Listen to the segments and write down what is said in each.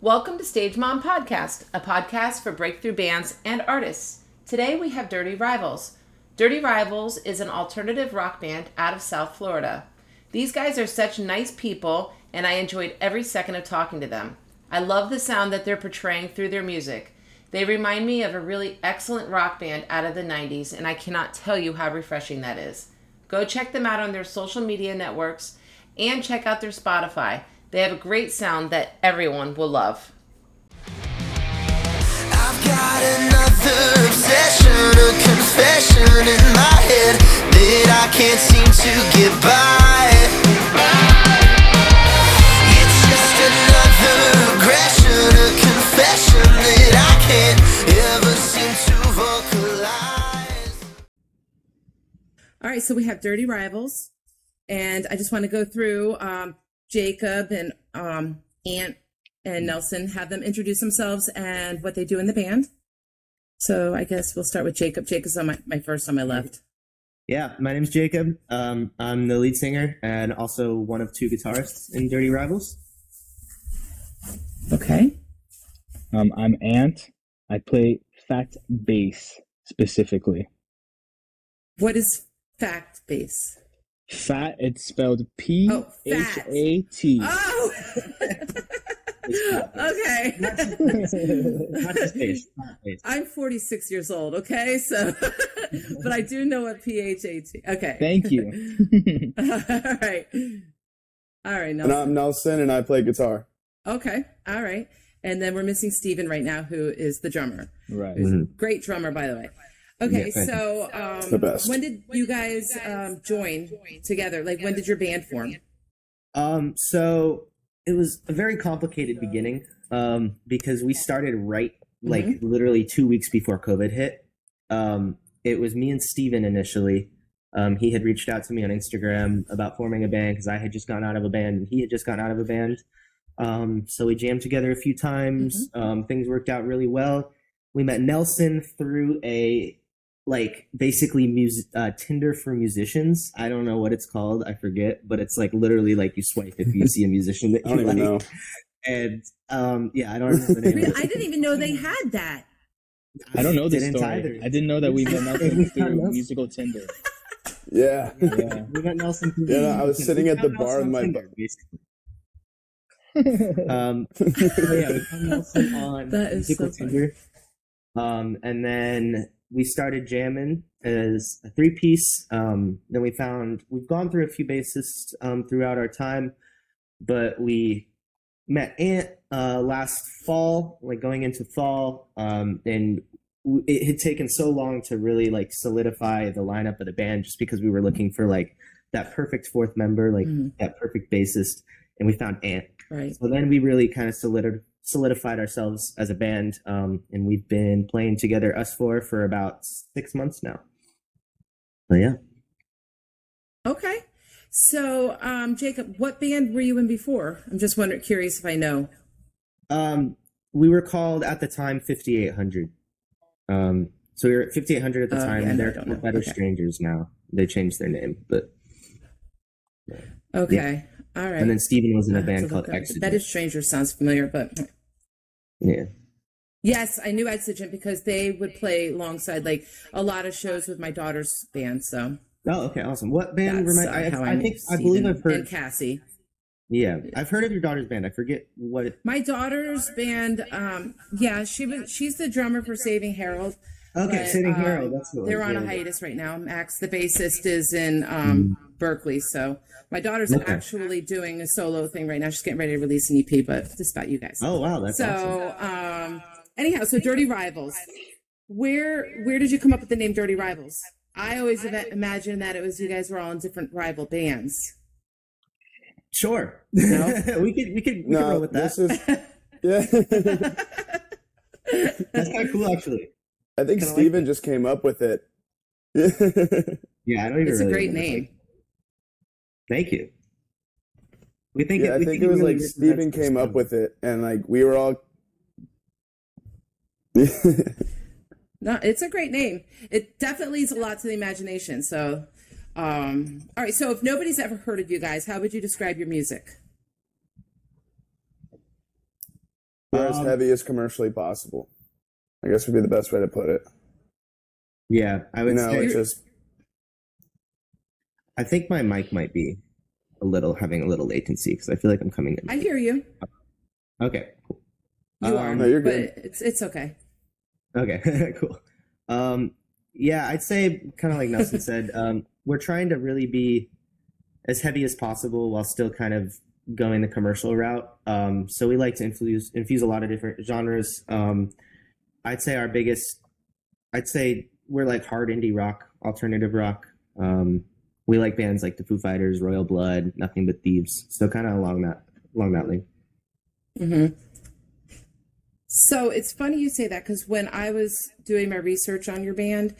Welcome to Stage Mom Podcast, a podcast for breakthrough bands and artists. Today we have Dirty Rivals. Dirty Rivals is an alternative rock band out of South Florida. These guys are such nice people, and I enjoyed every second of talking to them. I love the sound that they're portraying through their music. They remind me of a really excellent rock band out of the 90s, and I cannot tell you how refreshing that is. Go check them out on their social media networks and check out their Spotify. They have a great sound that everyone will love. I've got another obsession, a confession in my head that I can't seem to get by. It's just another aggression, a confession that I can't ever seem to vocalize. All right, so we have Dirty Rivals, and I just want to go through um, Jacob and um, Ant and Nelson, have them introduce themselves and what they do in the band. So I guess we'll start with Jacob. Jacob's on my, my first on my left. Yeah, my name's Jacob. Um, I'm the lead singer and also one of two guitarists in Dirty Rivals. Okay. Um, I'm Ant. I play phat bass specifically. What is fact base? Fat, it's spelled P H A T. Oh, H fat. A T. Oh! okay. Not just bass. not bass. I'm 46 years old, okay? So, but I do know what PHAT. Okay. Thank you. All right. All right, And Nelson. I'm Nelson, and I play guitar. Okay. All right. And then we're missing Steven right now, who is the drummer. right. Who's a mm-hmm. great drummer, by the way. Okay, Yeah, so um, The best. when did you guys um, join together? Like, when did your band form? Um, so it was a very complicated beginning um, because we started right, like literally two weeks before COVID hit. Um, it was me and Steven initially. Um, he had reached out to me on Instagram about forming a band because I had just gotten out of a band and he had just gotten out of a band. Um, so we jammed together a few times. Um, things worked out really well. We met Nelson through a like basically music uh, Tinder for musicians. I don't know what it's called. I forget, but it's like literally like you swipe if you see a musician that I you don't even like. know. And um, yeah, I don't remember the name. I didn't even know they had that. I don't know this Didn't story. either. I didn't know that we met Nelson Didn't through musical Tinder. Yeah. Yeah. We met Nelson. through Yeah, the- I was sitting at the bar Nelson with my Tinder, basically. Um, yeah, we found Nelson on That is musical so funny. Tinder. Um, and then we started jamming as a three piece. Um, then we found we've gone through a few bassists um, throughout our time, but we met Ant uh, last fall, like going into fall, um, and it had taken so long to really like solidify the lineup of the band, just because we were looking for like that perfect fourth member, like Mhm. that perfect bassist, and we found Ant. Right. So then we really kind of solid- solidified ourselves as a band, um, and we've been playing together, us four, for about six months now. So yeah, Okay. So, um, Jacob, what band were you in before? I'm just wondering, curious if I know. um, we were called at the time 5800. Um, so we were at 5800 at the Oh, time. yeah, no, I They're don't better Okay. strangers now. They changed their name, but Okay. All right. and then Steven was in a band called up. Better Stranger sounds familiar, but yeah. yes, I knew Exigent because they would play alongside like a lot of shows with my daughter's band. So Oh, okay, awesome. What band? Remind, uh, I, how I, I, think I believe I've heard. and Cassie. yeah, I've heard of your daughter's band. I forget what. It, My daughter's band, um, yeah, she was. She's the drummer for Saving Harold. Okay, but, Saving um, Hero. That's what They're on a yeah. hiatus right now. Max, the bassist, is in um, Berkeley. So my daughter's Okay. actually doing a solo thing right now. She's getting ready to release an EP, but just about you guys. Oh wow, that's awesome. so um, anyhow, so Dirty Rivals. Where where did you come up with the name Dirty Rivals? I always ima- imagined that it was you guys were all in different rival bands. Sure. No? we could we could we could roll No, with that. this is. Yeah. That's kind of cool, actually. I think Kinda like Steven just came up with it. Yeah, I don't even. It's a great remember. name. Thank you. We think. yeah, I we think it was really like represents Steven came up with it, and like we were all. No, it's a great name. It definitely leaves a lot to the imagination. So, um, all right. So, if nobody's ever heard of you guys, how would you describe your music? We're as Um, heavy as commercially possible. I guess would be the best way to put it. Yeah, I You would know, say. it's just I think my mic might be a little having a little latency because I feel like I'm coming in. I hear you. Okay, cool. You Um, are. No, you're but it's it's okay. Okay, cool. Um, yeah, I'd say kind of like Nelson said, um, we're trying to really be as heavy as possible while still kind of going the commercial route. Um, so we like to infuse infuse a lot of different genres. Um, I'd say our biggest, I'd say we're like hard indie rock, alternative rock. Um, we like bands like the Foo Fighters, Royal Blood, Nothing But Thieves. So kind of along that along that lane. hmm So it's funny you say that because when I was doing my research on your band,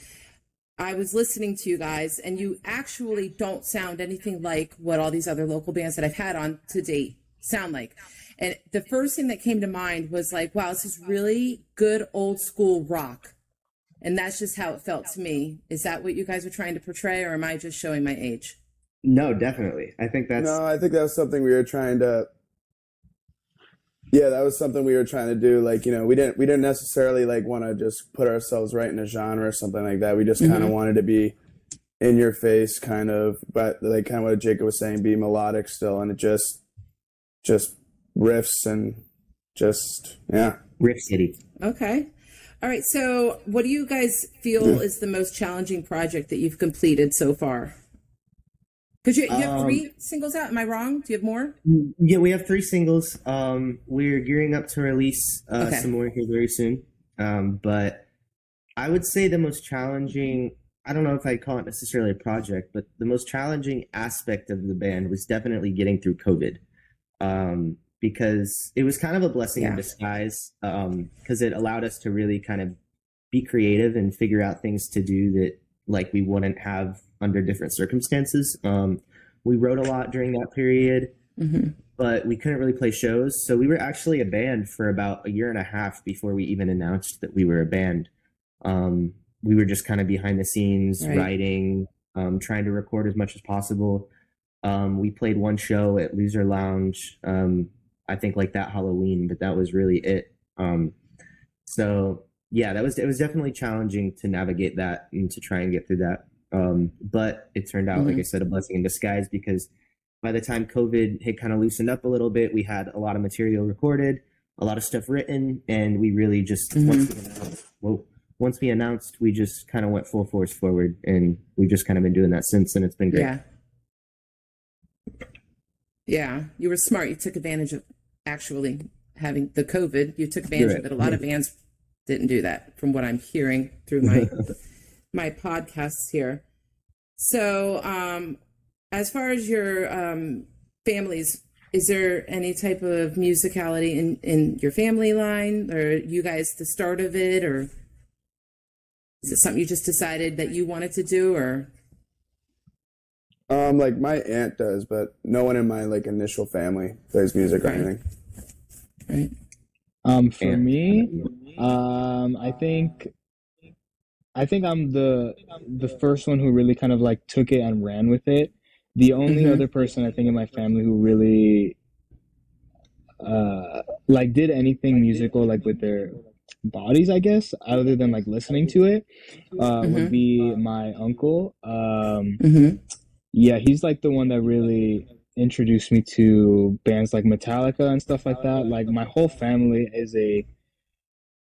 I was listening to you guys, and you actually don't sound anything like what all these other local bands that I've had on to date sound like. And the first thing that came to mind was like, wow, this is really good old school rock. And that's just how it felt to me. Is that what you guys are trying to portray, or am I just showing my age? No, definitely. I think that's no. I think that was something we were trying to. Yeah, that was something we were trying to do. Like you know, we didn't we didn't necessarily like want to just put ourselves right in a genre or something like that. We just kind of mm-hmm. wanted to be in your face, kind of, but like kind of what Jacob was saying, be melodic still, and it just just riffs and just yeah. Riff City. Okay. All right. So, what do you guys feel is the most challenging project that you've completed so far? Because you, you have Um, three singles out. Am I wrong? Do you have more? Yeah, we have three singles. Um, we're gearing up to release uh, Okay. some more here very soon. Um, but I would say the most challenging, I don't know if I'd call it necessarily a project, but the most challenging aspect of the band was definitely getting through COVID. Um, because it was kind of a blessing Yeah. in disguise because it allowed us to really kind of be creative and figure out things to do that like we wouldn't have under different circumstances. Um, we wrote a lot during that period Mm-hmm. but we couldn't really play shows. So we were actually a band for about a year and a half before we even announced that we were a band. Um, we were just kind of behind the scenes, Right. writing, um, trying to record as much as possible. Um, we played one show at Loser Lounge, um, I think like that Halloween, but that was really it. Um, so yeah, that was it was definitely challenging to navigate that and to try and get through that. Um, but it turned out, like I said, a blessing in disguise because by the time COVID had kind of loosened up a little bit, we had a lot of material recorded, a lot of stuff written, and we really just Mhm. once we announced, well, once we announced, we just kind of went full force forward, and we've just kind of been doing that since, and it's been great. Yeah. Yeah. You were smart. You took advantage of actually having the COVID. You took advantage Right. of it. A lot of bands didn't do that, from what I'm hearing through my my podcasts here. So, um, as far as your um, families, is there any type of musicality in in your family line, or you guys the start of it, or is it something you just decided that you wanted to do, or Um, like my aunt does, but no one in my like initial family plays music or anything. Right? Um, for And- me, um, I think, I think I'm the the first one who really kind of like took it and ran with it. The only Mhm. other person I think in my family who really, uh, like did anything musical like with their bodies, I guess, other than like listening to it, uh, Mhm. would be my uncle. Um, Mm-hmm. yeah, he's like the one that really introduced me to bands like Metallica and stuff like that. Like my whole family is a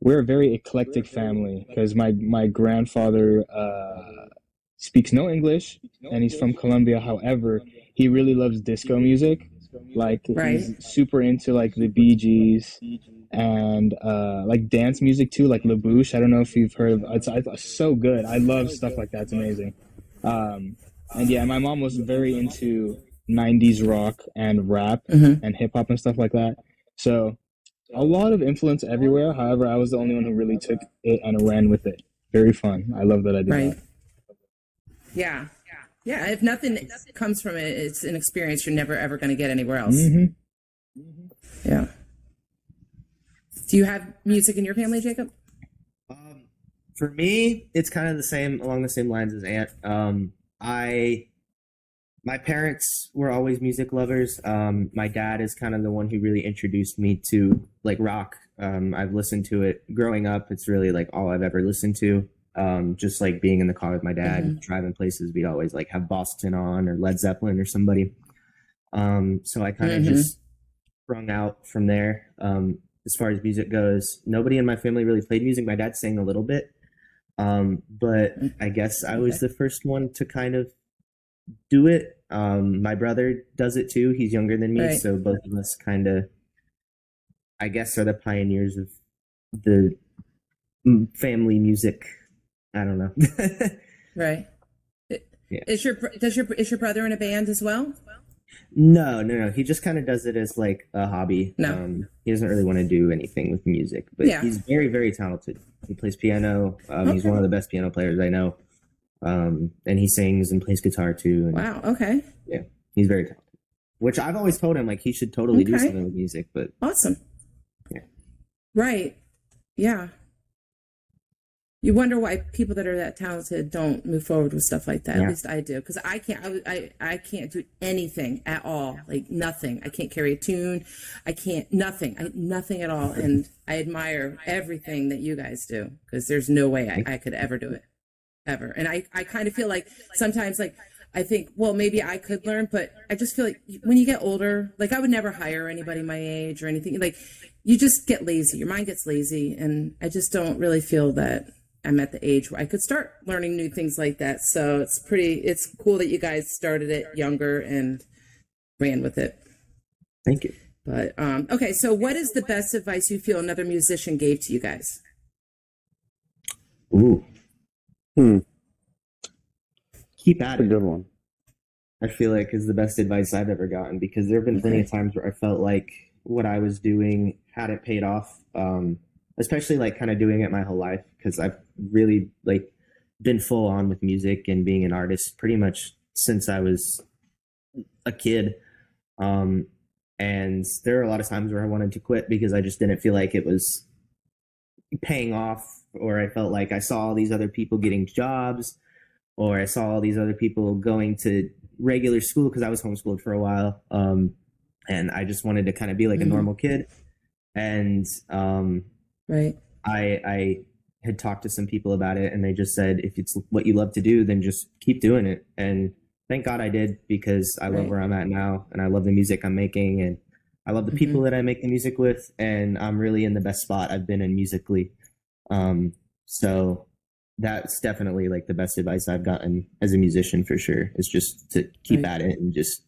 we're a very eclectic family because my my grandfather uh, speaks no English and he's from Colombia. However, he really loves disco music. Like Right. he's super into like the Bee Gees and uh, like dance music too, like La Bouche. I don't know if you've heard of it's, it's so good. I love stuff like that. It's amazing. Um, and yeah, my mom was very into 90s rock and rap Mhm. and hip hop and stuff like that. So a lot of influence everywhere. However, I was the only one who really took it and ran with it. Very fun. I love that I did Right. that. Yeah. Yeah. If nothing comes from it, it's an experience you're never ever going to get anywhere else. Mm-hmm. Yeah. Do you have music in your family, Jacob? Um, for me, it's kind of the same along the same lines as Ant. Um, I my parents were always music lovers. Um, my dad is kind of the one who really introduced me to like rock. Um, I've listened to it growing up. It's really like all I've ever listened to. Um, just like being in the car with my dad, Mhm. driving places, we'd always like have Boston on or Led Zeppelin or somebody. Um, so I kind of Mhm. just sprung out from there. Um, as far as music goes, nobody in my family really played music. My dad sang a little bit, um, but I guess I was the first one to kind of do it. Um, my brother does it too. He's younger than me, Right. so both of us kind of, I guess, are the pioneers of the family music. I don't know. Right. Yeah. Is your does your is your brother in a band as well? no, no, no. He just kind of does it as like a hobby. No. Um, he doesn't really want to do anything with music, but Yeah. he's very, very talented. He plays piano. Um, He's one of the best piano players I know. Um, and he sings and plays guitar too. And Wow. Okay. Yeah, he's very talented. Which I've always told him like he should totally do something with music, but Awesome. Yeah. Right. Yeah. You wonder why people that are that talented don't move forward with stuff like that. At least I do, because I can't. I, I I can't do anything at all. Like nothing. I can't carry a tune. I can't. Nothing. I, nothing at all. And I admire everything that you guys do, because there's no way I, I could ever do it, ever. And I I kind of feel like sometimes like I think, well, maybe I could learn, but I just feel like when you get older, like I would never hire anybody my age or anything. Like you just get lazy. Your mind gets lazy. And I just don't really feel that I'm at the age where I could start learning new things like that. So it's pretty, it's cool that you guys started it younger and ran with it. thank you. But, um, okay. So what is the best advice you feel another musician gave to you guys? Ooh. Hmm. Keep at it. good one. I feel like is the best advice I've ever gotten because there have been plenty of times where I felt like what I was doing hadn't paid off. Um, especially like kind of doing it my whole life because I've really like been full on with music and being an artist pretty much since I was a kid. Um, and there are a lot of times where I wanted to quit because I just didn't feel like it was paying off, or I felt like I saw all these other people getting jobs, or I saw all these other people going to regular school because I was homeschooled for a while. Um, and I just wanted to kind of be like Mhm. a normal kid. And um, Right. I I had talked to some people about it, and they just said if it's what you love to do, then just keep doing it. And thank God I did because I love where I'm at now, and I love the music I'm making, and I love the Mm-hmm. people that I make the music with, and I'm really in the best spot I've been in musically. Um, so that's definitely like the best advice I've gotten as a musician for sure. Is just to keep Right. at it and just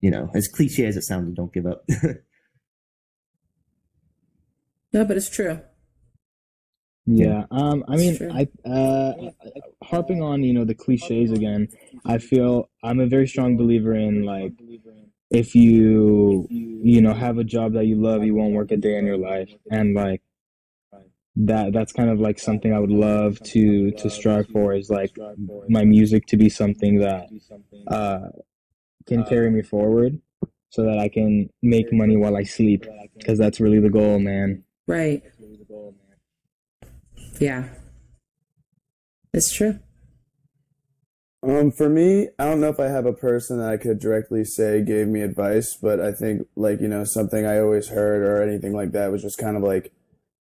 you know, as cliche as it sounds, don't give up. No, but it's true. Yeah, um, I mean, I uh, harping on you know the cliches again. I feel I'm a very strong believer in like if you you know have a job that you love, you won't work a day in your life, and like that that's kind of like something I would love to to strive for is like my music to be something that uh can carry me forward, so that I can make money while I sleep, because that's really the goal, man. Right. Yeah. It's true. Um, for me, I don't know if I have a person that I could directly say gave me advice, but I think like, you know, something I always heard or anything like that was just kind of like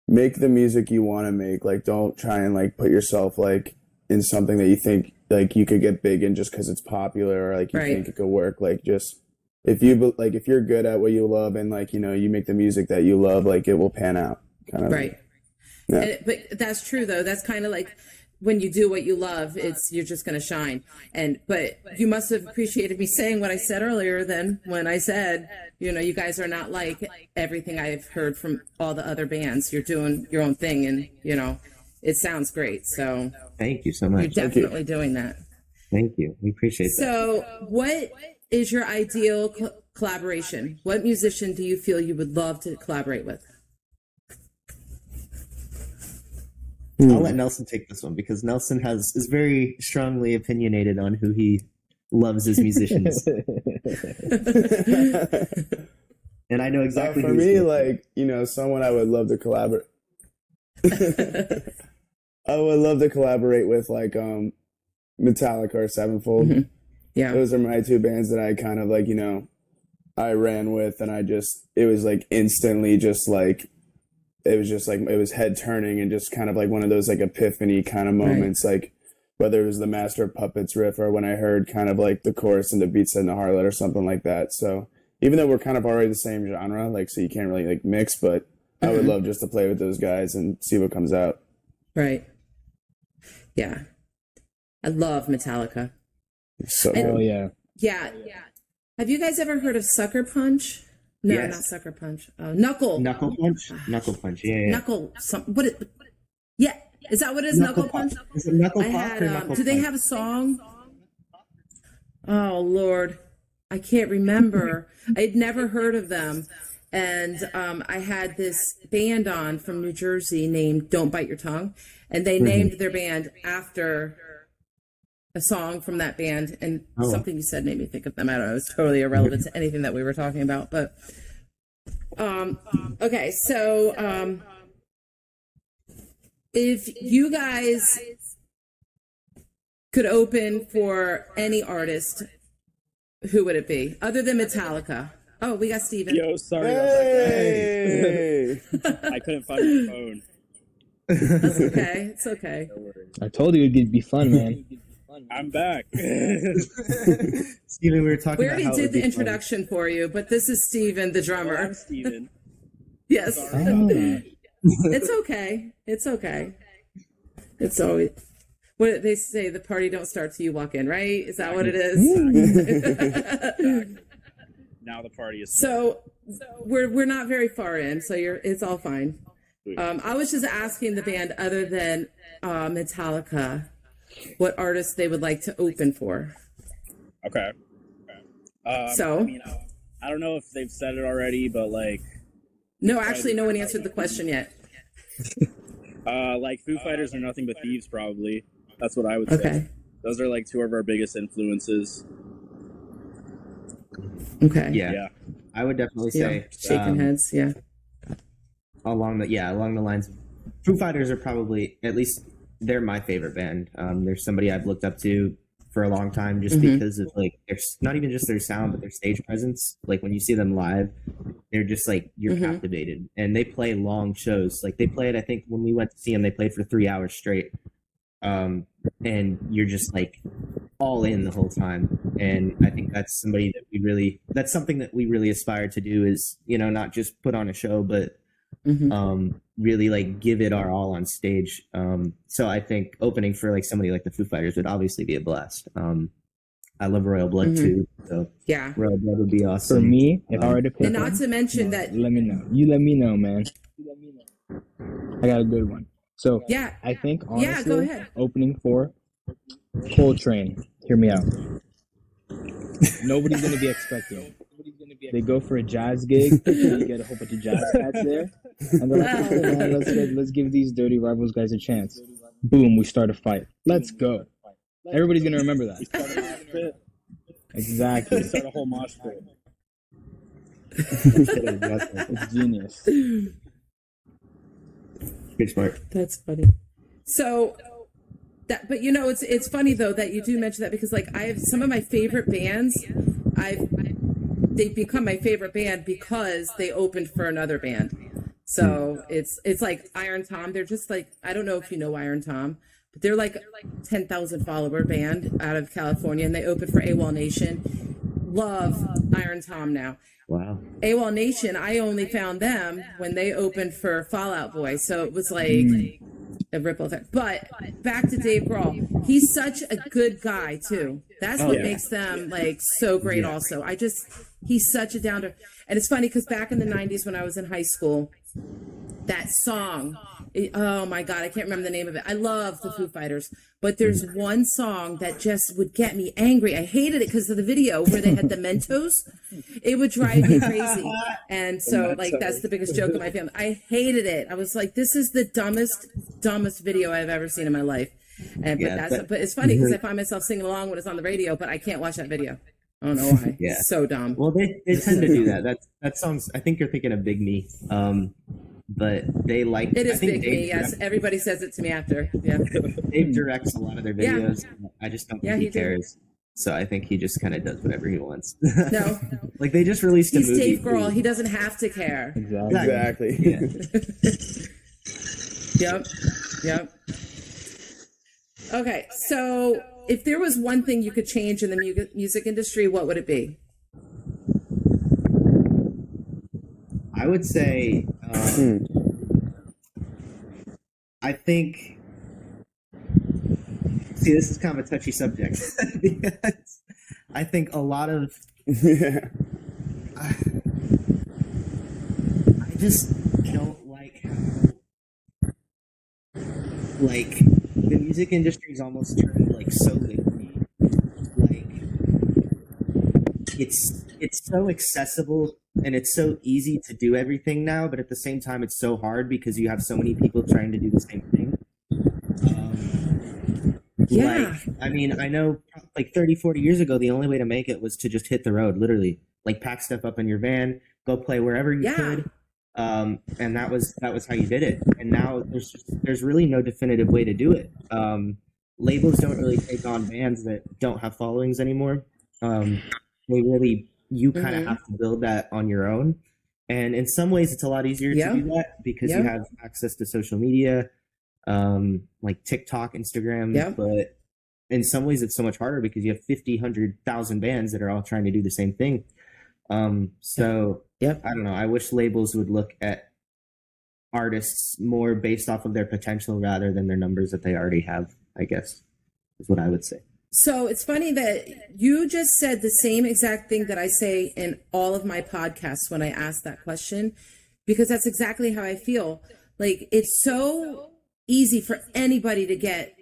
make the music you want to make. Like don't try and like put yourself like in something that you think like you could get big in just because it's popular or like you Right. think it could work. Like just if you like if you're good at what you love and like, you know, you make the music that you love, like it will pan out. Kind of Right. Yeah. And, but that's true though. That's kind of like when you do what you love, it's you're just going to shine. And but you must have appreciated me saying what I said earlier. Then when I said, you know, you guys are not like everything I've heard from all the other bands. You're doing your own thing, and you know, it sounds great. So Thank you so much. you're much. definitely doing that. Thank you. We appreciate that. So, what is your ideal co- collaboration? What musician do you feel you would love to collaborate with? I'll let Nelson take this one because Nelson has is very strongly opinionated on who he loves as musicians, and I know Uh, exactly. for who me, gonna like you know, someone I would love to collaborate. I would love to collaborate with like um, Metallica or Sevenfold. Mhm. Yeah. those are my two bands that I kind of like, you know, I ran with and I just it was like instantly just like it was just like it was head turning and just kind of like one of those like epiphany kind of Right. moments like whether it was the Master of Puppets riff or when I heard kind of like the chorus and the beats in the harlot or something like that. So even though we're kind of already the same genre, like so you can't really like mix, but I would Mhm. love just to play with those guys and see what comes out. Right. Yeah. I love Metallica. So And- Oh good. yeah. Yeah. Have you guys ever heard of Sucker Punch? No, Yes. not Sucker Punch. Uh, Knuckle. Knuckle punch. Knuckle punch. Yeah. yeah. Knuckle. Some. What? It, yeah. Is that what it is? Knuckle, Punch. Is it knuckle I had. Um, knuckle do they punch? have a song? Oh Lord, I can't remember. I'd never heard of them, and um, I had this band on from New Jersey named "Don't Bite Your Tongue," and they named their band after a song from that band. And Oh. something you said made me think of them. I don't know. It's totally irrelevant to anything that we were talking about, but um, okay. So um, if you guys could open for any artist, who would it be other than Metallica? Oh, we got Steven. Yo, sorry about that. Hey! I couldn't find my phone. That's okay. It's okay. I told you it'd be fun, man. I'm back. Steven, we were talking We about already how did the be fun. introduction for you, but this is Steven, the I'm drummer. Steven. Yes. Oh. It's okay. It's okay. It's always what they say the party don't start till you walk in, right? Is that what it is? Now the party is. So we're we're not very far in, so you're it's all fine. Um, I was just asking the band, other than uh, Metallica, what artists they would like to open for. Okay. Um, So? I mean, I- I don't know if they've said it already, but like, No, actually, no one answered the question yet. uh, like Foo Fighters are nothing but thieves. Probably that's what I would say. Okay. Those are like two of our biggest influences. Okay. Yeah, Yeah. I would definitely Yeah. say Shaking um, heads. Yeah. along the yeah along the lines. Foo Fighters are probably at least they're my favorite band. Um, they're somebody I've looked up to for a long time just Mhm. because of like their not even just their sound but their stage presence. Like when you see them live, they're just like you're Mhm. captivated, and they play long shows. Like they played, I think when we went to see them, they played for three hours straight. Um, and you're just like all in the whole time. And I think that's somebody that we really that's something that we really aspire to do is you know not just put on a show but Mhm. um, really like give it our all on stage. Um, so I think opening for like somebody like the Foo Fighters would obviously be a blast. Um, I love Royal Blood Mhm. too, so Yeah. Royal Blood would be awesome. For me, if I were to pick And not one, to mention that. let me know. You let me know, man. I got a good one. So Yeah. I think honestly, Yeah, go ahead. opening for Coltrane. Hear me out. Nobody's gonna be expecting. They go for a jazz gig. you get a whole bunch of jazz cats there, and they're like, "Okay, oh, man, let's get, let's give these dirty rivals guys a chance." Boom, we start a fight. Let's go. Everybody's gonna remember that. Exactly. Start a whole mosh pit. It's genius. Good smart. That's funny. So that, but you know, it's it's funny though that you do mention that because like I have some of my favorite bands. I've they've become my favorite band because they opened for another band. So it's it's like Iron Tom. They're just like I don't know if you know Iron Tom, but they're like ten thousand follower band out of California, and they opened for AWOL Nation. Love Iron Tom now. Wow. AWOL Nation, I only found them when they opened for Fall Out Boy. So it was like hmm. a ripple effect. But back to Dave Grohl. He's such a good guy too. That's oh, what yeah. makes them like so great also. I just he's such a downer. And it's funny because back in the nineties when I was in high school, that song it- oh my god i can't remember the name of it. I love the foo fighters but there's one song that just would get me angry. I hated it because of the video where they had the mentos. It would drive me crazy. And so like that's the biggest joke of my family. I hated it. I was like this is the dumbest dumbest video i've ever seen in my life. And but Yeah, that's that- but it's funny because i find myself singing along when it's on the radio but i can't watch that video i don't know why Yeah. so dumb Well, they, they tend to do that. That that sounds. I think you're thinking of Big Me. Um, but they like. it is I think big Dave me yes everybody says it to me after yeah Dave directs a lot of their videos. Yeah. videos. I just don't think Yeah, he, he did. cares. So I think he just kind of does whatever he wants. No, like they just released a he's movie. Dave Grohl. He doesn't have to care. Exactly. Exactly. Yeah. Yep. Yep. Okay, so if there was one thing you could change in the mu- music industry, what would it be? I would say, um, I think. See, this is kind of a touchy subject because I think a lot of yeah. I just don't like how like the music industry is almost turned like so liquidy. Like it's it's so accessible and it's so easy to do everything now, but at the same time it's so hard because you have so many people trying to do the same thing. Um, Yeah. like, I mean, I know like 30, 40 years ago, the only way to make it was to just hit the road, literally. Like pack stuff up in your van, go play wherever you Yeah. could. Um, and that was that was how you did it. And now there's just there's really no definitive way to do it. Um, labels don't really take on bands that don't have followings anymore. Um, they really you kind of Mhm. have to build that on your own. And in some ways, it's a lot easier Yeah. to do that because Yeah. you have access to social media, um, like TikTok, Instagram. Yeah. But in some ways, it's so much harder because you have 50, 100,000 bands that are all trying to do the same thing. Um, so Yep. I don't know. I wish labels would look at artists more based off of their potential rather than their numbers that they already have. I guess is what I would say. So it's funny that you just said the same exact thing that I say in all of my podcasts when I ask that question, because that's exactly how I feel. Like it's so easy for anybody to get.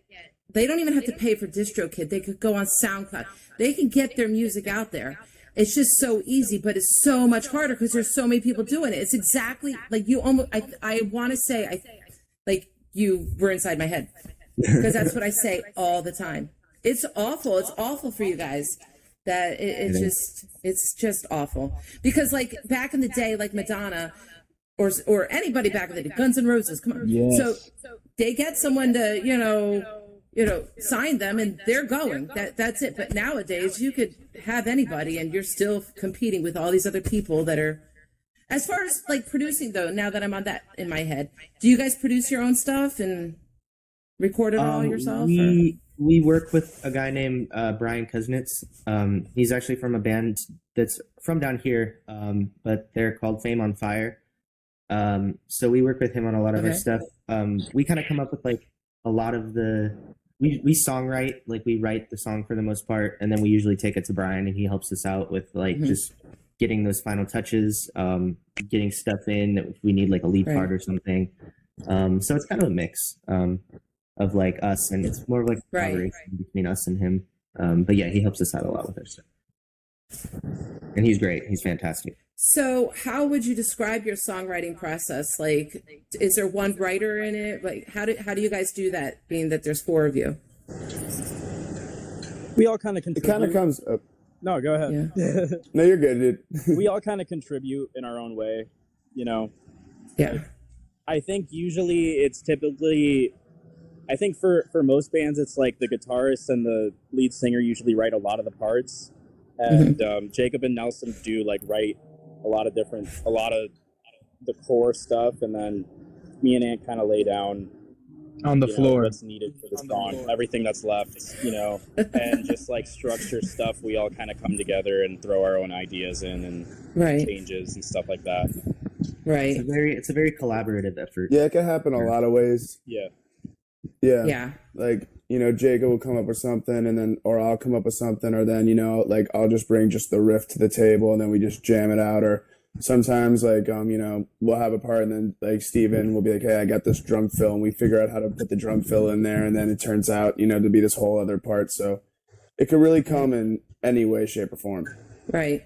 They don't even have to pay for DistroKid. They could go on SoundCloud. They can get their music out there. It's just so easy, but it's so much harder because there's so many people doing it. It's exactly like you almost. I I want to say I like you were inside my head because that's what I say all the time. It's awful. It's awful for you guys. That it, it's just it's just awful because like back in the day, like Madonna or or anybody back in the day, Guns N' Roses. Come on, Yes. so they get someone to you know you know sign them and they're going. That that's it. But nowadays, you could have anybody and you're still competing with all these other people that are. As far as like producing though, now that I'm on that in my head, do you guys produce your own stuff and record it all Um, yourself? or- We we work with a guy named uh, Brian Kuznets. Um, he's actually from a band that's from down here, um, but they're called Fame on Fire. Um, so we work with him on a lot of our stuff. Um, we kind of come up with like a lot of the we we songwrite like we write the song for the most part, and then we usually take it to Brian, and he helps us out with like Mhm. just getting those final touches, um, getting stuff in if we need like a lead Right. part or something. Um, so it's kind of a mix. Um, of like us, and it's more of like a Right. collaboration between us and him. Um, but yeah, he helps us out a lot with our stuff, and he's great. He's fantastic. So, how would you describe your songwriting process? Like, is there one writer in it? Like, how do how do you guys do that? Being that there's four of you. We all kind of It contribute. kind of comes. Up. No, go ahead. No, you're good, dude. we all kind of contribute in our own way. You know, Yeah. I think usually it's typically, I think for for most bands it's like the guitarist and the lead singer usually write a lot of the parts, and um, Jacob and Nelson do like write a lot of different, a lot of the core stuff, and then me and Ant kind of lay down On the you know, floor. what's needed for the song, everything that's left, you know, and just like structure stuff. We all kind of come together and throw our own ideas in and Right. changes and stuff like that. It's Right. a very it's a very collaborative effort. Yeah, it can happen a lot of ways. Yeah. Yeah. Yeah. Like, you know, Jacob will come up with something and then, or I'll come up with something, or then, you know, like I'll just bring just the riff to the table and then we just jam it out. Or sometimes, like, um, you know, we'll have a part and then, like, Steven will be like, hey, I got this drum fill and we figure out how to put the drum fill in there. And then it turns out, you know, to be this whole other part. So it could really come in any way, shape, or form. Right.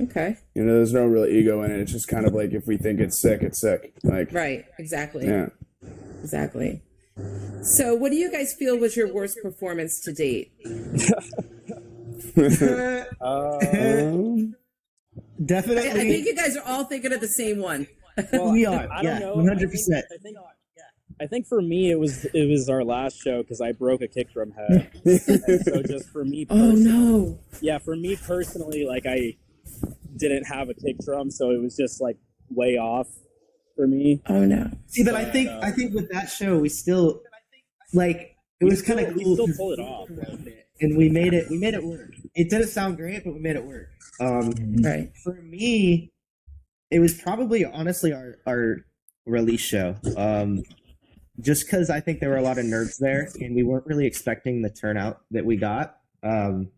Okay. You know, there's no real ego in it. It's just kind of like if we think it's sick, it's sick. Like, Right. Exactly. yeah. Exactly. So, what do you guys feel was your worst performance to date? Um, I, Definitely, I think you guys are all thinking of the same one. well, we are. I yeah, one hundred percent. I think, I think for me it was it was our last show because I broke a kick drum head. and so just for me, Oh no. yeah, for me personally, like I didn't have a kick drum, so it was just like way off for me. Oh no. See, but I think uh, I think with that show, we still like it was kind of We cool, still 'cause- pull it off. like, and we made it. We made it work. It didn't sound great, but we made it work. Um, Right. for me, it was probably honestly our our release show. Um, just because I think there were a lot of nerds there, and we weren't really expecting the turnout that we got. Um,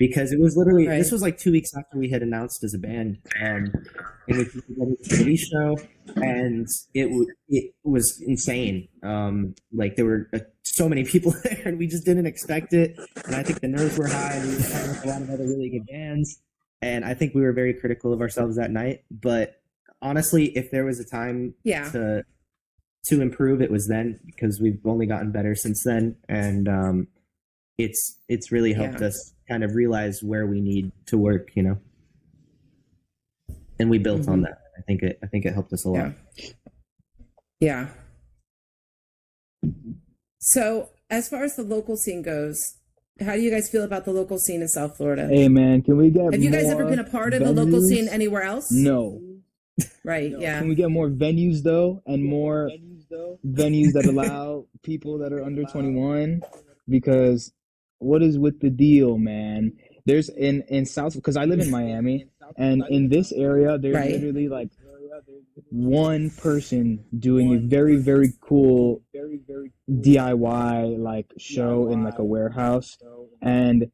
because it was literally Right. this was like two weeks after we had announced as a band, um, and we put together the release show, and it w- it was insane. Um, like there were uh, so many people there, and we just didn't expect it. And I think the nerves were high, and we were playing with a lot of other really good bands. And I think we were very critical of ourselves that night. But honestly, if there was a time Yeah. to to improve, it was then because we've only gotten better since then, and um, it's it's really helped Yeah. us kind of realize where we need to work, you know. And we built on Mhm. that. I think it I think it helped us a lot. Yeah. Yeah. So, as far as the local scene goes, how do you guys feel about the local scene in South Florida? Hey man, can we get? Have you guys ever been a part of a local scene anywhere else? No. Right. Yeah. Can we get more venues though, and more venues that allow people that are under 21? Because what is with the deal, man? There's in in South because I live in Miami, and in this area, there's Right. literally like one person doing a very very cool DIY like show in like a warehouse, and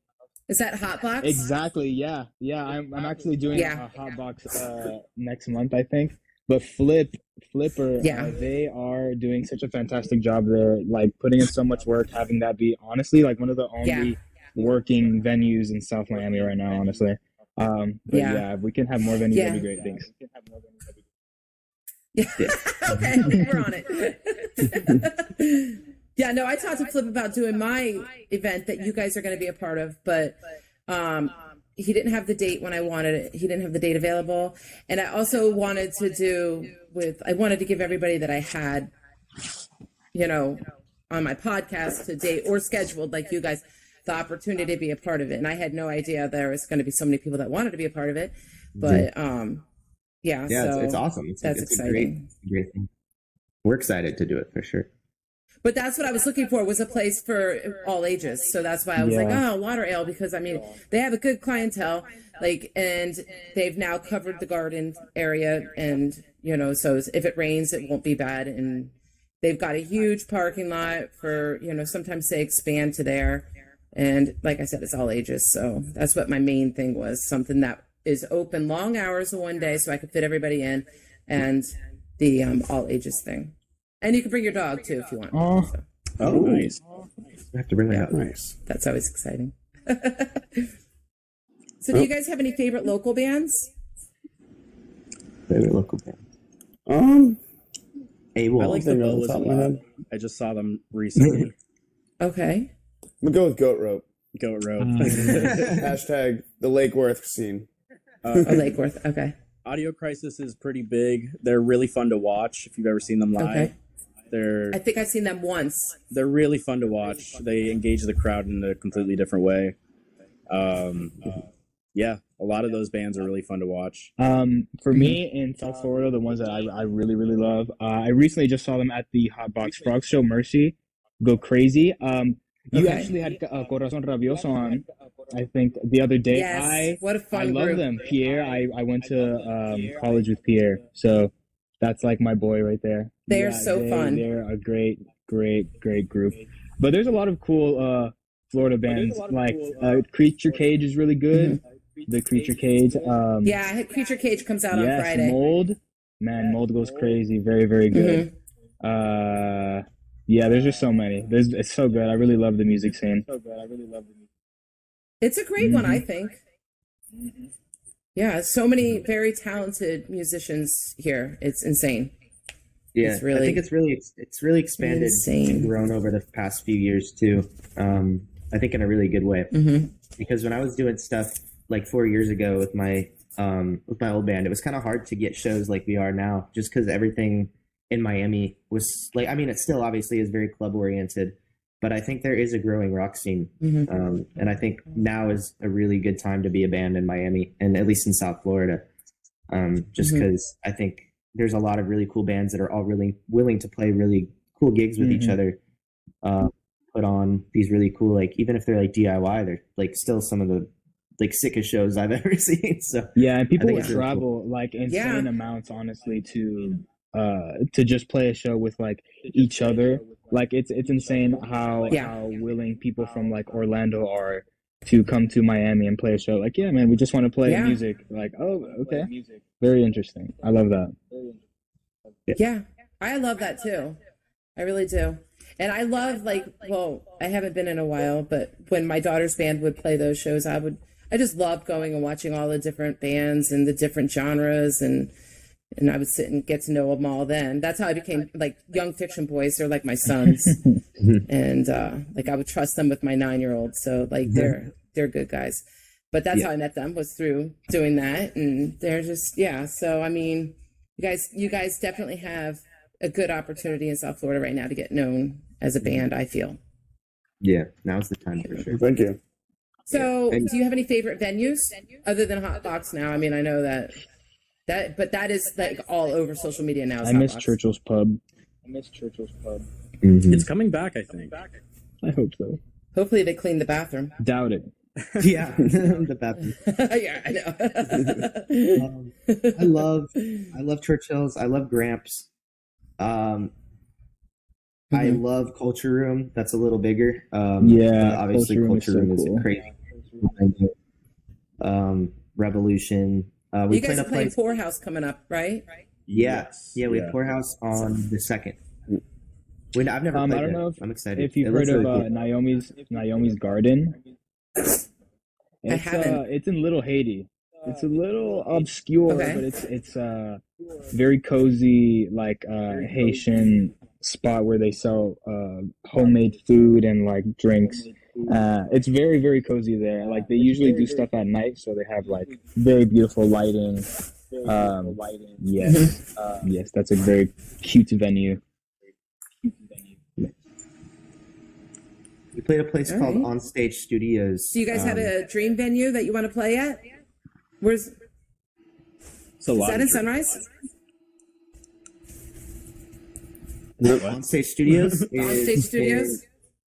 Is that Hot Box? Exactly. Yeah. Yeah. I'm, I'm actually doing Yeah. a hot box uh, next month, I think. But Flip, Flipper, Yeah. uh, they are doing such a fantastic job there. Like putting in so much work, having that be honestly like one of the only Yeah. working venues in South Miami right now. Honestly. Um, but Yeah. yeah. if we can have more venues, Yeah. that'd be great. Thanks. Yeah. okay, we're on it. yeah, no, I talked to Flip about doing my event that you guys are going to be a part of, but um, he didn't have the date when I wanted it. He didn't have the date available, and I also wanted to do with. I wanted to give everybody that I had, you know, on my podcast to date or scheduled like you guys the opportunity to be a part of it and i had no idea there was going to be so many people that wanted to be a part of it but um yeah Yeah, so it's, it's awesome. It's, that's it's a great, exciting. great thing. We're excited to do it for sure. But that's what I was looking for was a place for all ages. So that's why I was like, oh, Water Ale, because I mean they have a good clientele, like, and they've now covered the garden area, and you know, so if it rains, it won't be bad, and they've got a huge parking lot for you know. Sometimes they expand to there, and like I said, it's all ages. So that's what my main thing was something that is open long hours of one day, so I could fit everybody in, and the um, all ages thing. And you can bring your dog too if you want. Oh. So Oh, nice. We have to bring that up. nice. that's always exciting. so, do you guys have any favorite local bands? Favorite local band. Um, A I Wolf. like the Think off top of my lot. head. I just saw them recently. Okay. I'm gonna go with Goat Rope. Goat Rope. Um, Hashtag the Lake Worth scene. Oh, Lake Worth. Okay. Audio Crisis is pretty big. They're really fun to watch if you've ever seen them live. Okay. They're I think I've seen them once. they're really fun to watch. They engage the crowd in a completely different way. Um, yeah, a lot of those bands are really fun to watch. Um, for me in South Florida, the ones that I, I really really love. Uh, I recently just saw them at the Hot Box Frog Show. Mercy, go crazy. Um, you Okay. actually had uh, Corazon Rabioso on, I think the other day. Yes. I what a fun I love group. them. Pierre, I I went to um, college with Pierre, so that's like my boy right there. They are so fun. They're a great, great, great group. But there's a lot of cool uh, Florida bands. Like uh, Creature Cage is really good. The Creature Cage. Um, Mm-hmm. Yeah, Creature Cage comes out on Friday. Mold. Man, Mold goes crazy. Very, very good. Mm-hmm. Uh, yeah, there's just so many. There's, it's so good. I really love the music scene. So good. I really love the music. It's a great one, Mm-hmm. I think. Yeah, so many very talented musicians here. It's insane. Yeah, It's really I think it's really it's really expanded insane. and grown over the past few years too. Um, I think in a really good way Mm-hmm. because when I was doing stuff like four years ago with my um, with my old band, it was kind of hard to get shows like we are now, just because everything in Miami was like I mean it still obviously is very club oriented, but I think there is a growing rock scene, Mhm. um, and I think now is a really good time to be a band in Miami and at least in South Florida, um, just because I think there's a lot of really cool bands that are all really willing to play really cool gigs with each Mhm. other, uh, put on these really cool like even if they're like DIY, they're like still some of the like sickest shows I've ever seen. So Yeah, and people think would really cool. travel like insane Yeah. amounts, honestly, to uh to just play a show with like each other. Like it's it's insane how Yeah. how willing people from like Orlando are to come to Miami and play a show. Like, yeah, man, we just want to play Yeah. music. Like, oh, okay, very interesting. I love that. Yeah, I love that too. I really do. And I love like well, I haven't been in a while, but when my daughter's band would play those shows, I would I just loved going and watching all the different bands and the different genres and and I would sit and get to know them all then. That's how I became like young fiction boys, they're like my sons. and uh like I would trust them with my 9-year-old. So like they're they're good guys. But that's Yeah. how I met them was through doing that and they're just yeah, so I mean you guys you guys definitely have a good opportunity in South Florida right now to get known as a band, I feel. yeah, now's the time for sure. Thank you. So, And- do you have any favorite venues other than Hot Box now? I mean, I know that that but that is like all over social media now. I miss Box. Churchill's Pub. I miss Churchill's Pub. Mhm. It's coming back, I think. I hope so. Hopefully they clean the bathroom. Doubt it. Yeah, the bathroom. yeah, I know. Um, I love I love Churchill's. I love Gramps. Um, I Mhm. love Culture Room. That's a little bigger. Um, Yeah, obviously Culture Room is Culture so Room is, cool. crazy. Um, Revolution. Uh, we you guys are playing place. Poorhouse coming up, right? Yeah, Yes. yeah, we have Poorhouse on the second. When I've never Um, played I don't there. know if, I'm excited. if you've It heard of really uh. Naomi's Naomi's Garden. It's. Uh, it's in Little Haiti. It's a little obscure, Okay. but it's it's uh very cozy, like uh, Haitian spot where they sell uh, homemade food and like drinks. Uh, it's very very cozy there. Like they usually do stuff at night, so they have like very beautiful lighting. Um, yes, uh, yes, that's a very cute venue. We played a place All called right. Onstage Studios. Do you guys have um, a dream venue that you want to play at? Where's It's a is that of in dr- Sunrise? Onstage Studios? On is Stage in- Studios?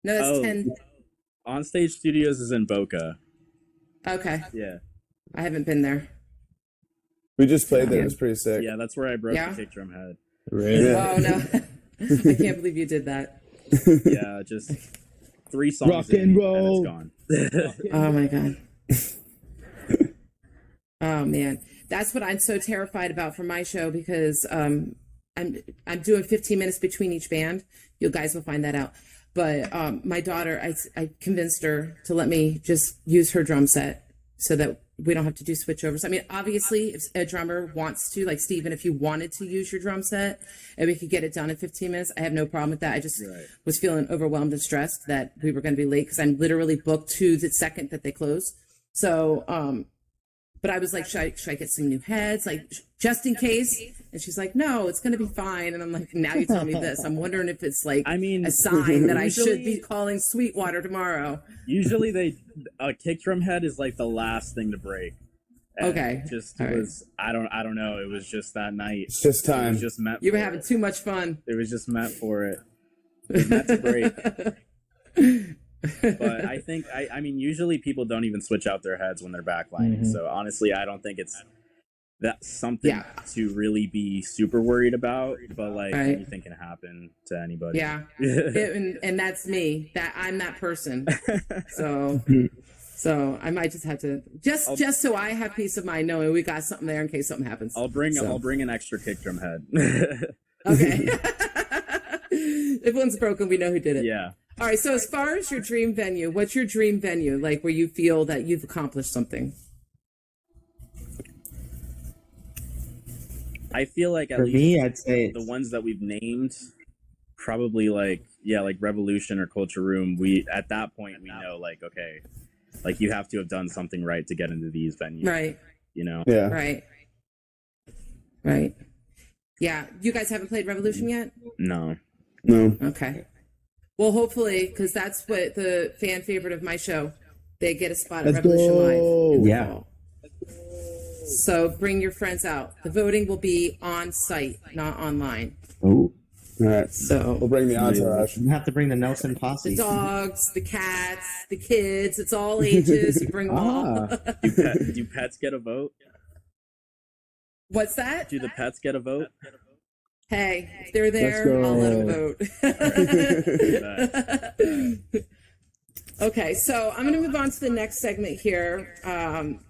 No, that's Oh. ten. Onstage Studios is in Boca. Okay, Yeah. I haven't been there. We just played there. It was pretty sick. Yeah, that's where I broke Yeah? the kick drum head. Really? Yeah. Oh no, I can't believe you did that. Yeah, just three songs. Rock in, and roll. And it's gone. Oh my god. oh man, that's what I'm so terrified about for my show because um, I'm I'm doing 15 minutes between each band. You guys will find that out. But um, my daughter, I I convinced her to let me just use her drum set so that we don't have to do switchovers. I mean, obviously, if a drummer wants to, like Steven, if you wanted to use your drum set and we could get it done in 15 minutes, I have no problem with that. I just Right. was feeling overwhelmed and stressed that we were going to be late because I'm literally booked to the second that they close. So, um, but I was like, should I, should I get some new heads, like just in case? And she's like, no, it's going to be fine. And I'm like, now you tell me this. I'm wondering if it's like I mean, a sign that I should be calling Sweetwater tomorrow. Usually, they a kick drum head is like the last thing to break. And Okay. it Just All right. was I don't I don't know. It was just that night. It's just It time. was just meant. You were for having it. too much fun. It was just meant for it. It was meant to break. But I think I, I mean usually people don't even switch out their heads when they're backlining. Mhm. So honestly, I don't think it's that's something Yeah. to really be super worried about. But like Right. anything can happen to anybody. Yeah. It- and, and that's me. That I'm that person. So, so I might just have to just I'll- just so I have peace of mind knowing we got something there in case something happens. I'll bring So. I'll bring an extra kick drum head. Okay. if one's broken, we know who did it. yeah. All right. So as far as your dream venue, what's your dream venue? Like where you feel that you've accomplished something? I feel like at For least me, I'd say the ones that we've named probably like yeah like revolution or culture room we at that point we know like okay like you have to have done something right to get into these venues Right. you know Yeah. Right. Right. Yeah, you guys haven't played Revolution yet. No. No. Okay. Well, hopefully, because that's what the fan favorite of my show. They get a spot at Let's Revolution go. Live. Yeah. So bring your friends out. The voting will be on site, not online. Oh, All right. So We'll bring the entourage. you have to bring the Nelson posse. the dogs, the cats, the kids, it's all ages. You bring them all. Ah. Do, pet, do pets get a vote? What's that? Do the pets get a vote? Hey, if they're there, I'll let them vote. okay, so I'm going to move on to the next segment here, um,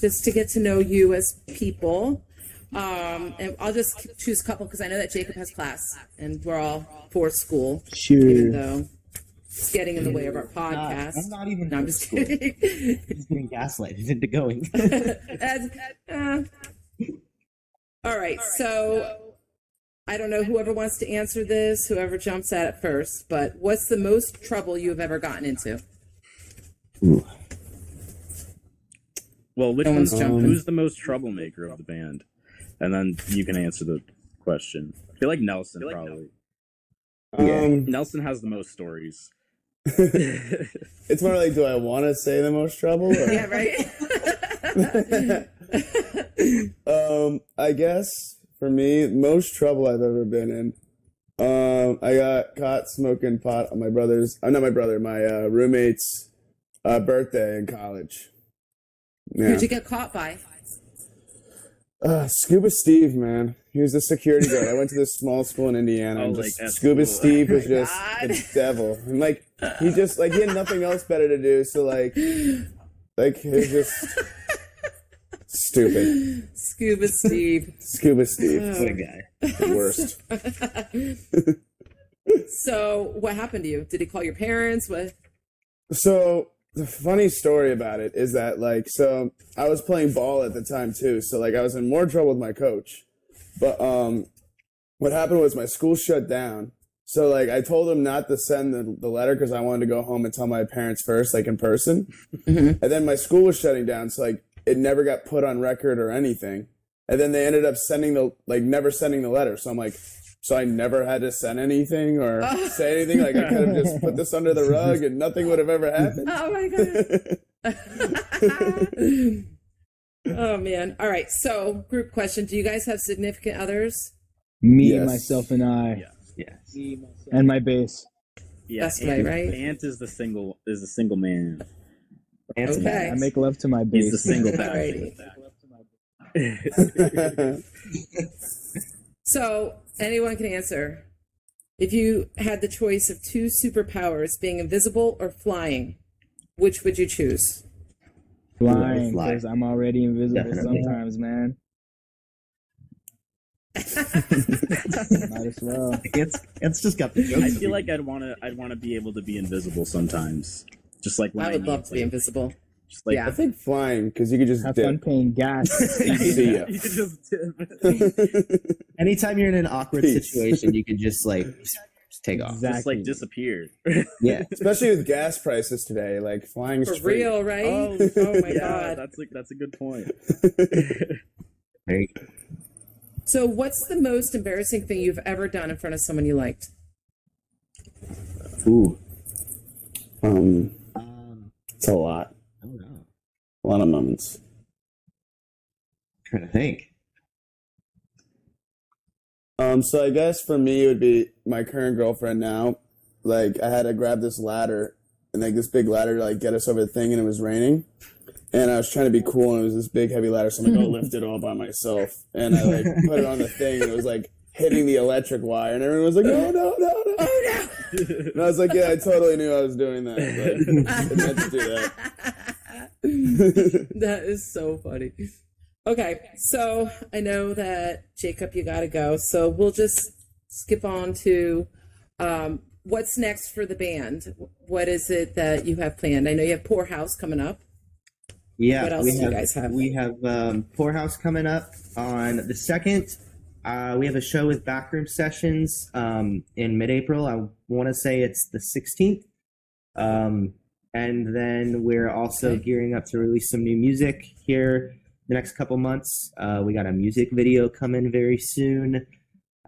just to get to know you as people. Um, and I'll just choose a couple because I know that Jacob has class and we're all for school, even though it's getting in the way of our podcast. I'm not even. No, I'm just school. kidding. He's getting gaslighted into going. As- uh, all right, so I don't know whoever wants to answer this, whoever jumps at it first, but what's the most trouble you have ever gotten into? Well, which No one's one's jumping. who's the most troublemaker of the band? And then you can answer the question. I feel like Nelson probably. Um, Nelson has the most stories. it's more like, do I want to say the most trouble? Or? Yeah, right? Um, I guess for me, most trouble I've ever been in. Um, I got caught smoking pot on my brother's. I'm not my brother, my uh, roommate's uh, birthday in college. Yeah. Who'd you get caught by? Uh, Scuba Steve, man. He was a security guard. I went to this small school in Indiana. Oh, and like just, at Scuba school. Steve was Oh just God. the devil. And like he just like he had nothing else better to do. So like, like it was just stupid. Scuba Steve. Scuba Steve, what a guy. the worst. So, what happened to you? Did he call your parents? What? So the funny story about it is that like so I was playing ball at the time too, so like I was in more trouble with my coach. But um what happened was my school shut down. So like I told him not to send the, the letter because I wanted to go home and tell my parents first, like in person. And then my school was shutting down, so like it never got put on record or anything. And then they ended up sending the like never sending the letter. So I'm like, so I never had to send anything or say anything. Like I could have just put this under the rug and nothing would have ever happened. Oh my god. oh man. All right. So, group question: Do you guys have significant others? Me, Yes. myself, and I, Yes. and my bass. Yeah, That's right, Ant, right? Ant is the single is the single man. Answer Okay. that. I make love to my bass. He's the single Alrighty. bad. So, anyone can answer. If you had the choice of two superpowers, being invisible or flying, which would you choose? Flying, Fly. because I'm already invisible Definitely. sometimes, man. Might as well. It's it's just got the I feel like I'd want to I'd want to be able to be invisible sometimes. Just like when I would need love to be like- invisible. Just like Yeah. I think flying because you could just Have fun paying gas. See ya. you could just dip. Anytime you're in an awkward Peace. situation, you could just like take off. Exactly. just like disappear. Yeah. Especially with gas prices today, like flying is For free. real, right? Oh, Oh, my yeah, god. that's a that's a good point. There. So, what's the most embarrassing thing you've ever done in front of someone you liked? Ooh, Um, it's a lot, I don't know. a lot of moments. trying to think. Um, so I guess for me it would be my current girlfriend now. Like I had to grab this ladder and like this big ladder to like get us over the thing, and it was raining. And I was trying to be cool, and it was this big heavy ladder, so I'm like, I'll lift it all by myself. And I like put it on the thing, and it was like hitting the electric wire, and everyone was like, No, no, no, no. Oh And I was like, Yeah, I totally knew I was doing that, but I meant to do that. that is so funny. Okay, so I know that Jacob, you got to go. So we'll just skip on to um, what's next for the band. What is it that you have planned? I know you have Poorhouse coming up. Yeah. What else we do you have, guys have? We have um, Poorhouse coming up on the second. Uh, we have a show with Backroom Sessions um, in mid-April. I want to say it's the 16th. Um, and then we're also gearing up to release some new music here the next couple months. Uh, we got a music video coming very soon.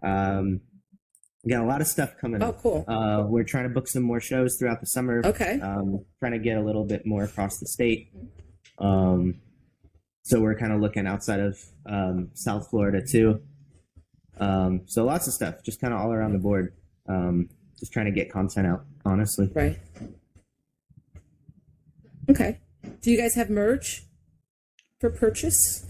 Um, we got a lot of stuff coming. Oh, cool. Uh, we're trying to book some more shows throughout the summer. Okay. Um, trying to get a little bit more across the state. Um, so we're kind of looking outside of um, South Florida too. Um, so lots of stuff, just kind of all around the board. Um, just trying to get content out, honestly. Right. Okay. Do you guys have merch for purchase?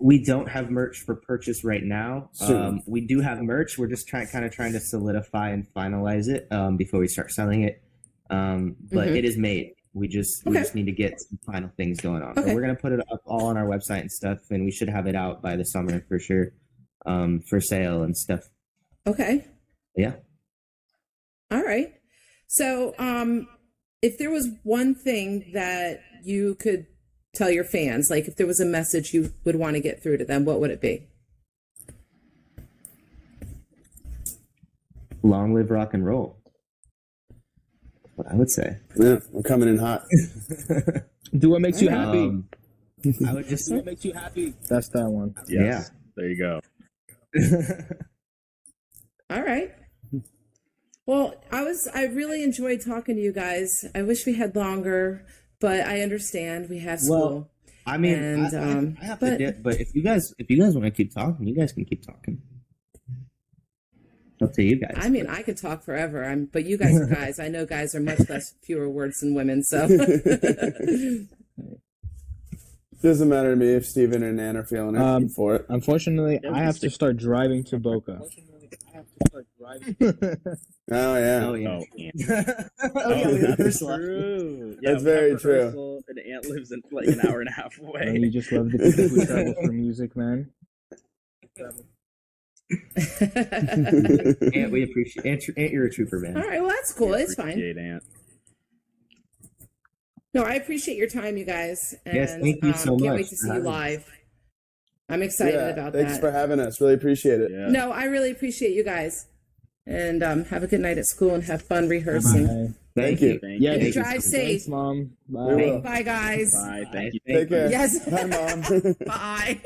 We don't have merch for purchase right now. Soon. Um, we do have merch. We're just trying, kind of trying to solidify and finalize it um, before we start selling it. Um, but Mhm. it is made. We just we just need to get some final things going on. So we're gonna put it up all on our website and stuff, and we should have it out by the summer for sure, um, for sale and stuff. Okay. Yeah. All right. So, um, if there was one thing that you could tell your fans, like if there was a message you would want to get through to them, what would it be? Long live rock and roll. What I would say. Yeah, I'm coming in hot. Do what makes you happy. Um, I would just Do what makes you happy. That's that one. Yes. There you go. All right. Well, I was I really enjoyed talking to you guys. I wish we had longer, but I understand we have school. Well, I mean, And, I, I- um, I have but- to but if you guys if you guys want to keep talking, you guys can keep talking. Up to you guys. I mean, I could talk forever. I'm, but you guys are guys. I know guys are much less fewer words than women. So, Doesn't matter to me if Steven and Nan are feeling it. Um, for it. Unfortunately, Yeah, I have to start driving to Boca. Oh yeah. oh yeah. Oh, yeah. oh yeah. we that's rehearsed last week. true. That's very true. rehearsal, And Ant lives in like an hour and a half And away. you just love the people who travel for music, man. Ant, we appreciate Ant, Ant, you're a trooper, man. All right. Well, that's cool. It's fine. Appreciate Ant. No, I appreciate your time, you guys. And, Yes, thank you um, so Can't much wait to see you having us. live. I'm excited yeah, about thanks that. Thanks for having us. Really appreciate it. Yeah. No, I really appreciate you guys. And um, have a good night at school and have fun rehearsing. Bye. Thank, Thank you. you. Thank Yeah, you. Thank you Drive so safe. Thanks, mom. Bye. We. Bye, guys. Bye. Bye. Thank you. Thank Take care. Yes. Bye, mom. Bye.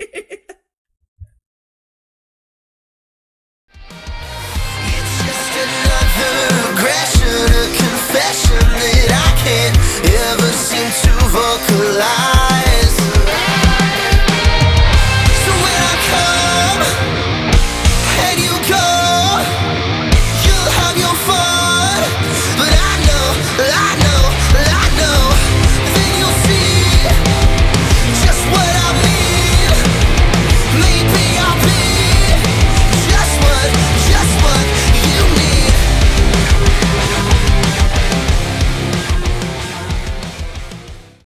It's just another aggression, a confession that I can't ever seem to vocalize.